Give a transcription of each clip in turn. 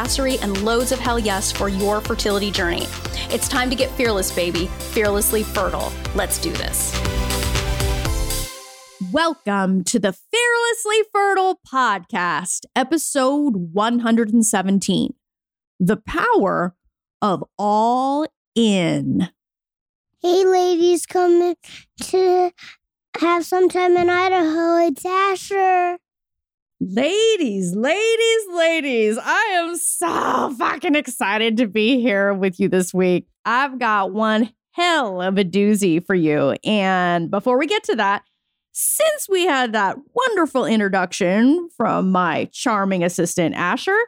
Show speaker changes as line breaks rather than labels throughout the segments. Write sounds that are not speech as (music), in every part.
badassery, and loads of hell yes for your fertility journey. It's time to get fearless, baby, fearlessly fertile. Let's do this.
Welcome to the Fearlessly Fertile Podcast, episode 117 The Power of All In.
Hey, ladies, coming to have some time in Idaho. It's Asher.
Ladies, ladies, ladies, I am so fucking excited to be here with you this week. I've got one hell of a doozy for you. And before we get to that, since we had that wonderful introduction from my charming assistant, Asher,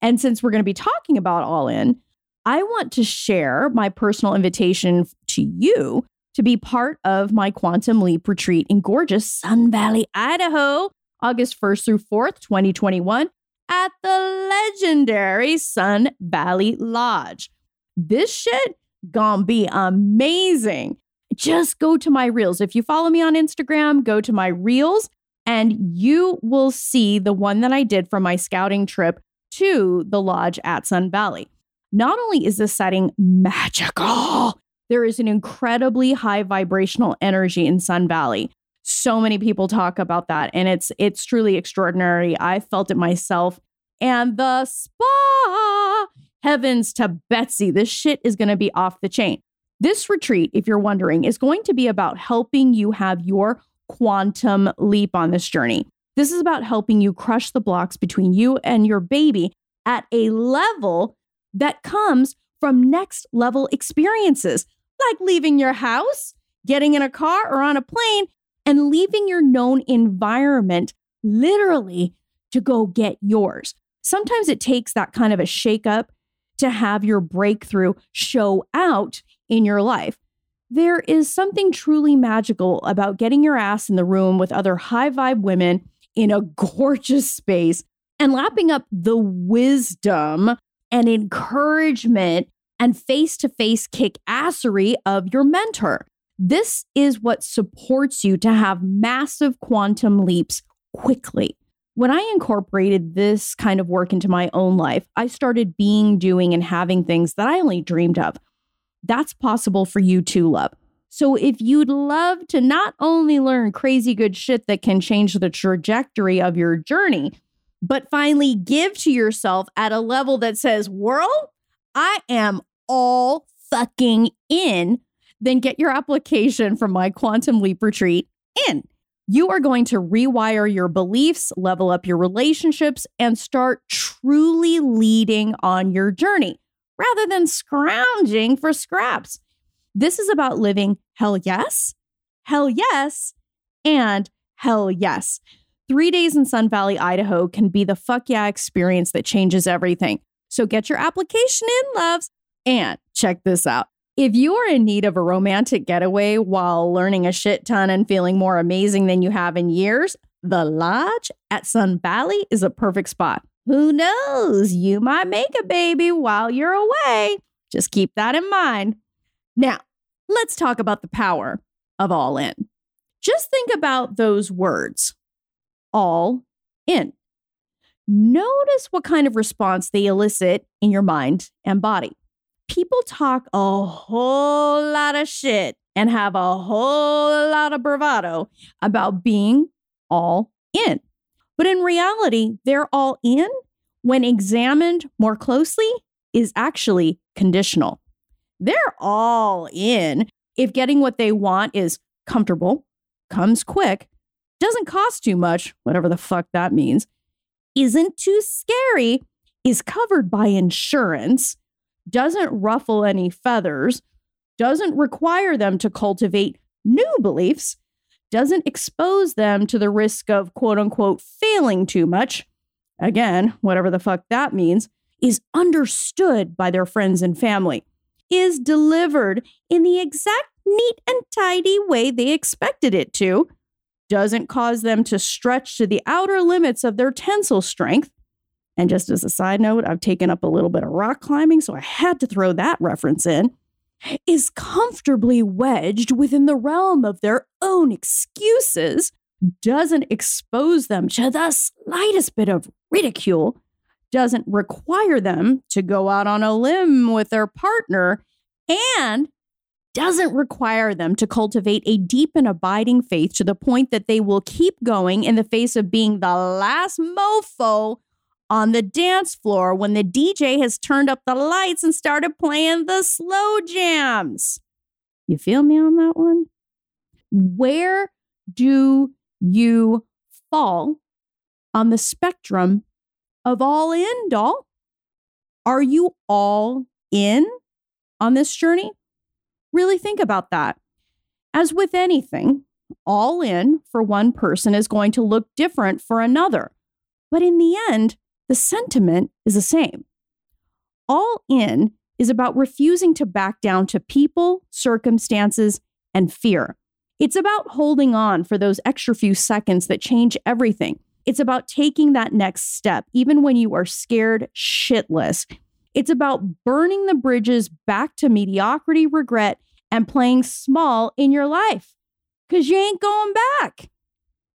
and since we're going to be talking about All In, I want to share my personal invitation to you to be part of my Quantum Leap retreat in gorgeous Sun Valley, Idaho, August 1st through 4th, 2021, at the legendary Sun Valley Lodge. This shit gonna be amazing just go to my reels. If you follow me on Instagram, go to my reels and you will see the one that I did from my scouting trip to the lodge at Sun Valley. Not only is this setting magical, there is an incredibly high vibrational energy in Sun Valley. So many people talk about that and it's it's truly extraordinary. I felt it myself. And the spa, heavens to Betsy, this shit is going to be off the chain. This retreat, if you're wondering, is going to be about helping you have your quantum leap on this journey. This is about helping you crush the blocks between you and your baby at a level that comes from next level experiences, like leaving your house, getting in a car or on a plane, and leaving your known environment literally to go get yours. Sometimes it takes that kind of a shakeup to have your breakthrough show out in your life. There is something truly magical about getting your ass in the room with other high vibe women in a (laughs) gorgeous space and lapping up the wisdom and encouragement and face to face kick assery of your mentor. This is what supports you to have massive quantum leaps quickly. When I incorporated this kind of work into my own life, I started being, doing, and having things that I only dreamed of. That's possible for you too, love. So if you'd love to not only learn crazy good shit that can change the trajectory of your journey, but finally give to yourself at a level that says, World, I am all fucking in, then get your application for my Quantum Leap Retreat in. You are going to rewire your beliefs, level up your relationships, and start truly leading on your journey rather than scrounging for scraps. This is about living hell yes, hell yes, and hell yes. Three days in Sun Valley, Idaho can be the fuck yeah experience that changes everything. So get your application in, loves. And check this out. If you are in need of a romantic getaway while learning a shit ton and feeling more amazing than you have in years, the Lodge at Sun Valley is a perfect spot. Who knows? You might make a baby while you're away. Just keep that in mind. Now, let's talk about the power of all in. Just think about those words all in. Notice what kind of response they elicit in your mind and body. People talk a whole lot of shit and have a whole lot of bravado about being all in. But in reality, they're all in when examined more closely is actually conditional. They're all in if getting what they want is comfortable, comes quick, doesn't cost too much, whatever the fuck that means, isn't too scary, is covered by insurance, doesn't ruffle any feathers, doesn't require them to cultivate new beliefs, doesn't expose them to the risk of quote unquote failing too much, again, whatever the fuck that means, is understood by their friends and family, is delivered in the exact neat and tidy way they expected it to, doesn't cause them to stretch to the outer limits of their tensile strength. And just as a side note, I've taken up a little bit of rock climbing, so I had to throw that reference in. Is comfortably wedged within the realm of their own excuses, doesn't expose them to the slightest bit of ridicule, doesn't require them to go out on a limb with their partner, and doesn't require them to cultivate a deep and abiding faith to the point that they will keep going in the face of being the last mofo on the dance floor when the DJ has turned up the lights and started playing the slow jams. You feel me on that one? Where do you fall on the spectrum of all in, doll? Are you all in on this journey? Really think about that. As with anything, all in for one person is going to look different for another. But in the end, the sentiment is the same. All in is about refusing to back down to people, circumstances, and fear. It's about holding on for those extra few seconds that change everything. It's about taking that next step, even when you are scared shitless. It's about burning the bridges back to mediocrity, regret, and playing small in your life because you ain't going back.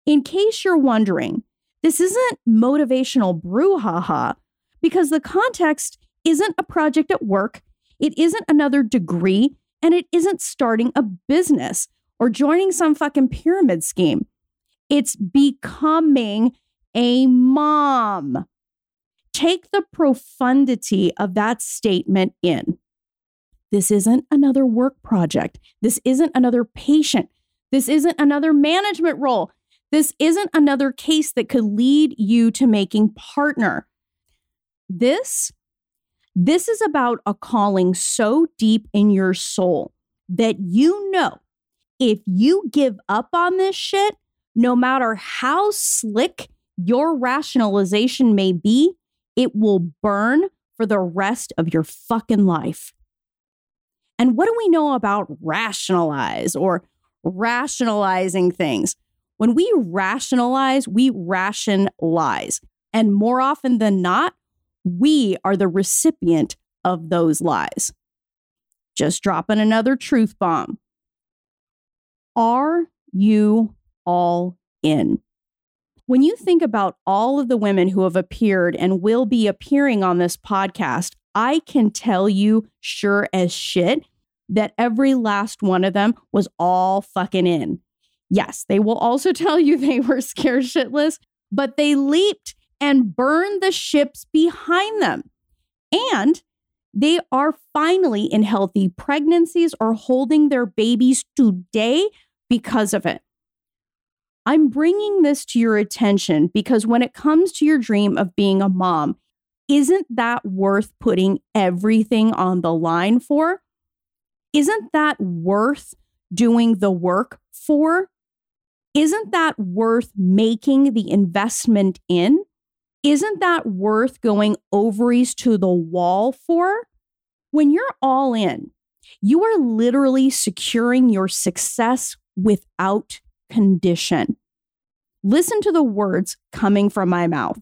In case you're wondering, this isn't motivational brouhaha because the context isn't a project at work, it isn't another degree, and it isn't starting a business or joining some fucking pyramid scheme. It's becoming a mom. Take the profundity of that statement in. This isn't another work project. This isn't another patient. This isn't another management role. This isn't another case that could lead you to making partner. This this is about a calling so deep in your soul that you know if you give up on this shit, no matter how slick your rationalization may be, it will burn for the rest of your fucking life. And what do we know about rationalize or rationalizing things? When we rationalize, we ration lies. And more often than not, we are the recipient of those lies. Just dropping another truth bomb. Are you all in? When you think about all of the women who have appeared and will be appearing on this podcast, I can tell you sure as shit that every last one of them was all fucking in. Yes, they will also (laughs) tell you they were scared shitless, but they leaped and burned the ships behind them. And they are finally in healthy pregnancies or holding their babies today because of it. I'm bringing this to your attention because when it comes to your dream of being a mom, isn't that worth putting everything on the line for? Isn't that worth doing the work for? Isn't that worth making the investment in? Isn't that worth going ovaries to the wall for? When you're all in, you are literally securing your success without condition. Listen to the words coming from my mouth.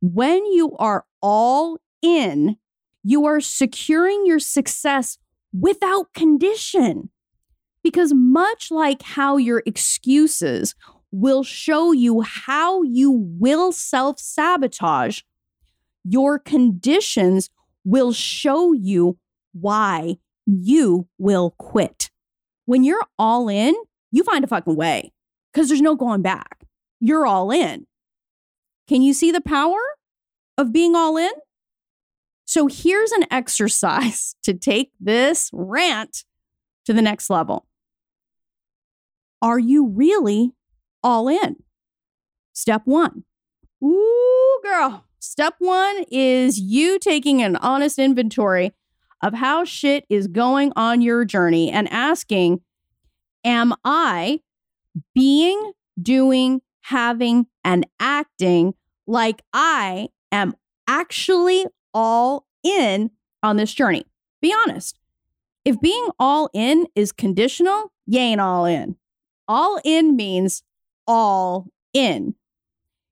When you are all in, you are securing your success without condition. Because much like how your excuses will show you how you will self sabotage, your conditions will show you why you will quit. When you're all in, you find a fucking way because there's no going back. You're all in. Can you see the power of being all in? So here's an (laughs) exercise to take this rant to the next level. Are you really all in? Step one. Ooh, girl. Step one is you taking an honest inventory of how shit is going on your journey and asking, Am I being, doing, having, and acting like I am actually all in on this journey. Be honest. If being all in is conditional, you ain't all in. All in means all in.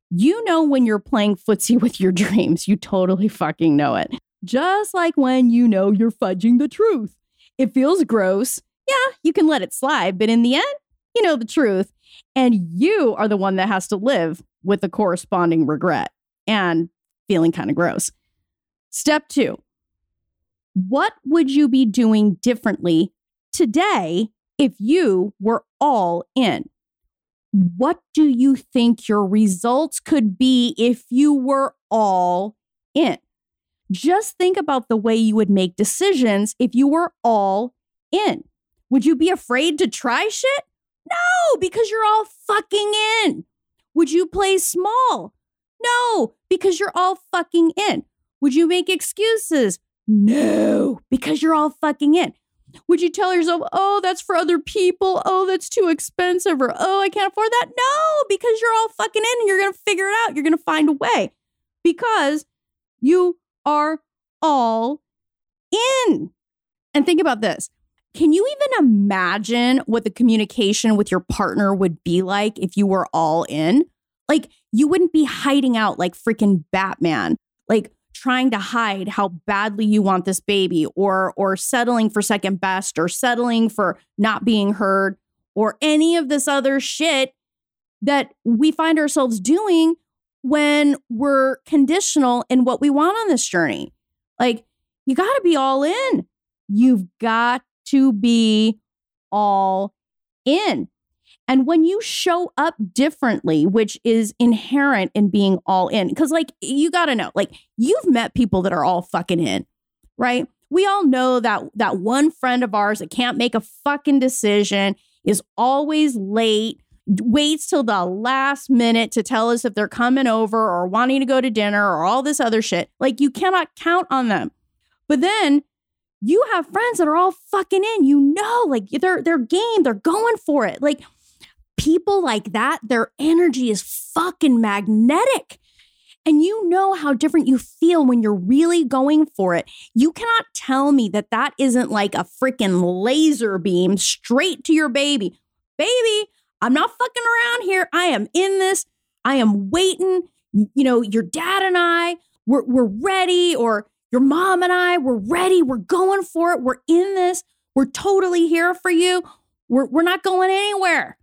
You know when you're playing footsie (laughs) with your dreams, you totally fucking know it. Just like when you know you're fudging the truth. It feels gross. Yeah, you can let it slide, but in the end, you know the truth. And you are the one that has to live with the corresponding regret and feeling kind of gross. Step two What would you be doing differently today if you were all in? What do you think your results could be if you were all in? Just think about the way you would make decisions if you were all in. Would you be afraid to try shit? No, because you're all fucking in. Would you play small? No, because you're all fucking in. Would you make excuses? No, because you're all fucking in. Would you tell yourself, oh, that's for other people? Oh, that's too expensive. Or, oh, I can't afford that? No, because you're all fucking in and you're going to figure it out. You're going to find a way because you are all in. And think about this. Can you even imagine what the communication with your partner would be like if you were all in? Like, you wouldn't be hiding out like freaking Batman. Like, trying to hide how badly you want this baby or or settling for second best or settling for not being heard or any of this other shit that we find ourselves doing when we're conditional in what we want on this journey. Like you got to be all in. You've got to be all in. And when you show up differently, which is inherent in being all in, because like you got to know, like you've met people that are all fucking in, right? We all know that that one friend of ours that can't make a fucking decision is always late, waits till the last minute to tell us if they're coming over or wanting to go to dinner or all this other shit. Like you cannot count on them. But then you have friends that are all fucking in. You know, like they're they're game, they're going for it. Like people like that, their energy is fucking magnetic. And you know how different you feel when you're really going for it. You cannot tell me that that isn't like a freaking laser beam straight to your baby. Baby, I'm not fucking around here. I am in this. I am waiting. You know, your dad and I, we're, we're ready, or your mom and I, we're ready. We're going for it. We're in this. We're totally here for you. We're, we're not going anywhere.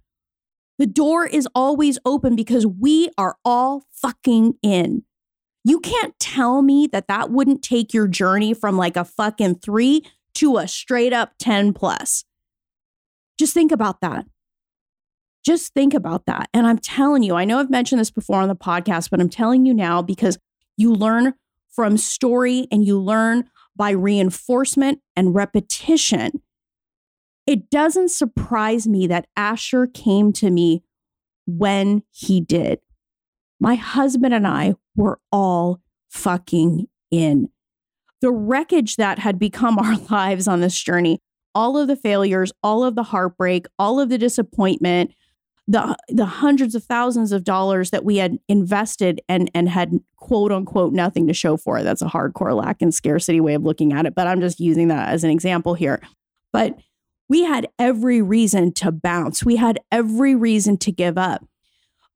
The door is always open because we are all fucking in. You can't tell me that that wouldn't take your journey from like a fucking three to a straight up 10 plus. Just think about that. Just think about that. And I'm telling you, I know I've mentioned this before on the podcast, but I'm telling you now because you learn from story and you learn by reinforcement and repetition it doesn't surprise me that Asher came to me when he did. My husband and I were all fucking in. The wreckage that had become (laughs) our lives on this journey, all of the failures, all of the heartbreak, all of the disappointment, the the hundreds of thousands of dollars that we had invested and and had quote unquote nothing to show for it. That's a hardcore lack and scarcity way of looking at it, but I'm just using that as an example here. But we had every reason to bounce. We had every reason to give up.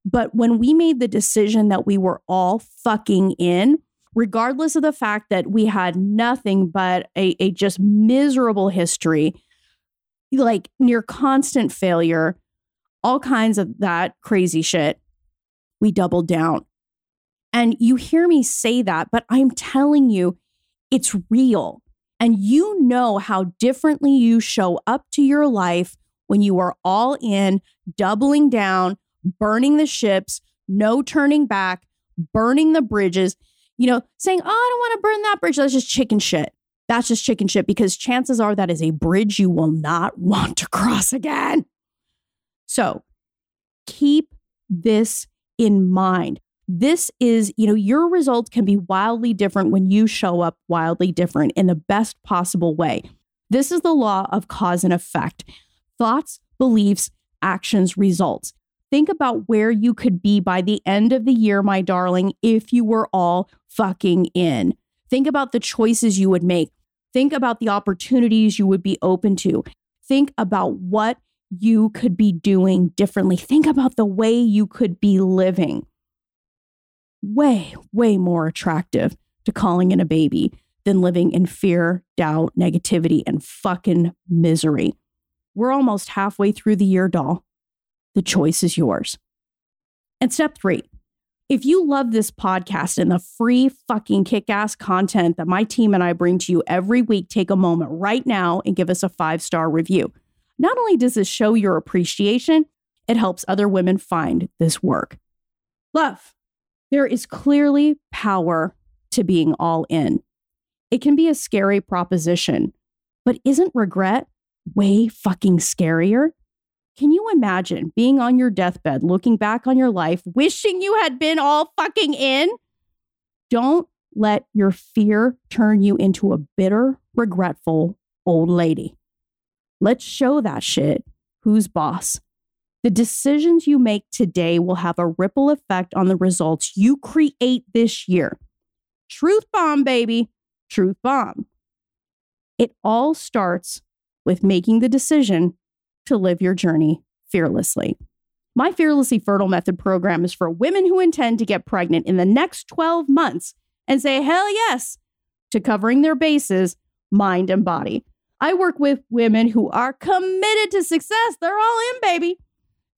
But when we made the decision that we were all fucking in, regardless of the fact that we had nothing but a, a just miserable history, like near constant failure, all kinds of that crazy shit, we doubled down. And you hear me say that, but I'm telling you, it's real. And you know how differently you show up to your life when you are all in, doubling down, burning the ships, no turning back, burning the bridges, you know, saying, oh, I don't want to burn that bridge. That's just chicken shit. That's just chicken shit because chances are that is a bridge you will not (laughs) want to cross again. So keep this in mind. This is, you know, your results can be wildly different when you show up wildly different in the best possible way. This is the law of cause and effect. Thoughts, beliefs, actions, results. Think about where you could be by the end of the year, my darling, if you were all fucking in. Think about the choices you would make. Think about the opportunities you would be open to. Think about what you could be doing differently. Think about the way you could be living. Way, way more attractive to calling in a baby than living in fear, doubt, negativity, and fucking misery. We're almost halfway through the year, doll. The choice is yours. And step three if you love this podcast and the free fucking kick ass content that my team and I bring to you every week, take a moment right now and give us a five star review. Not only does this show your appreciation, it helps other women find this work. Love, there is clearly power to being all in. It can be a scary proposition, but isn't regret way fucking scarier? Can you imagine being on your deathbed, looking back on your life, wishing you had been all fucking in? Don't let your fear turn you into a bitter, regretful old lady. Let's show that shit who's boss. The decisions you make today will have a ripple effect on the results you create this year. Truth bomb, baby. Truth bomb. It all starts with making the decision to live your journey fearlessly. My Fearlessly Fertile Method program is for women who intend to get pregnant in the next 12 months and say hell yes to covering their bases, mind and body. I work with women who are committed to success. They're all in, baby.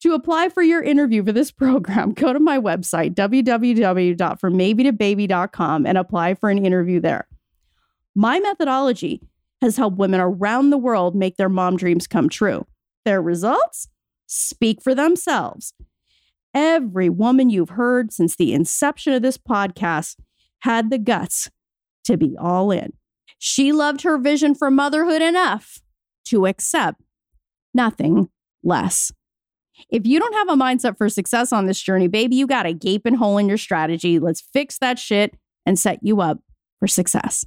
To apply for your interview for this (laughs) program, go to my website, www.frommaybe2baby.com, and apply for an interview there. My methodology has helped women around the world make their mom dreams come true. Their results speak for themselves. Every woman you've heard since the inception of this podcast had the guts to be all in. She loved her vision for motherhood enough to accept nothing less. If you don't have a mindset for success on this journey, baby, you got a gaping hole in your strategy. Let's fix that shit and set you up for success.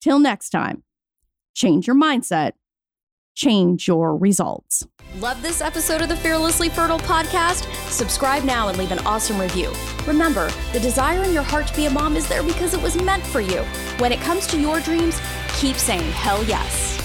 Till next time, change your mindset, change your results.
Love this episode of the Fearlessly Fertile podcast? Subscribe now and leave an awesome review. Remember, the desire in your heart to be a mom is there because it was meant for you. When it comes to your dreams, keep saying hell yes.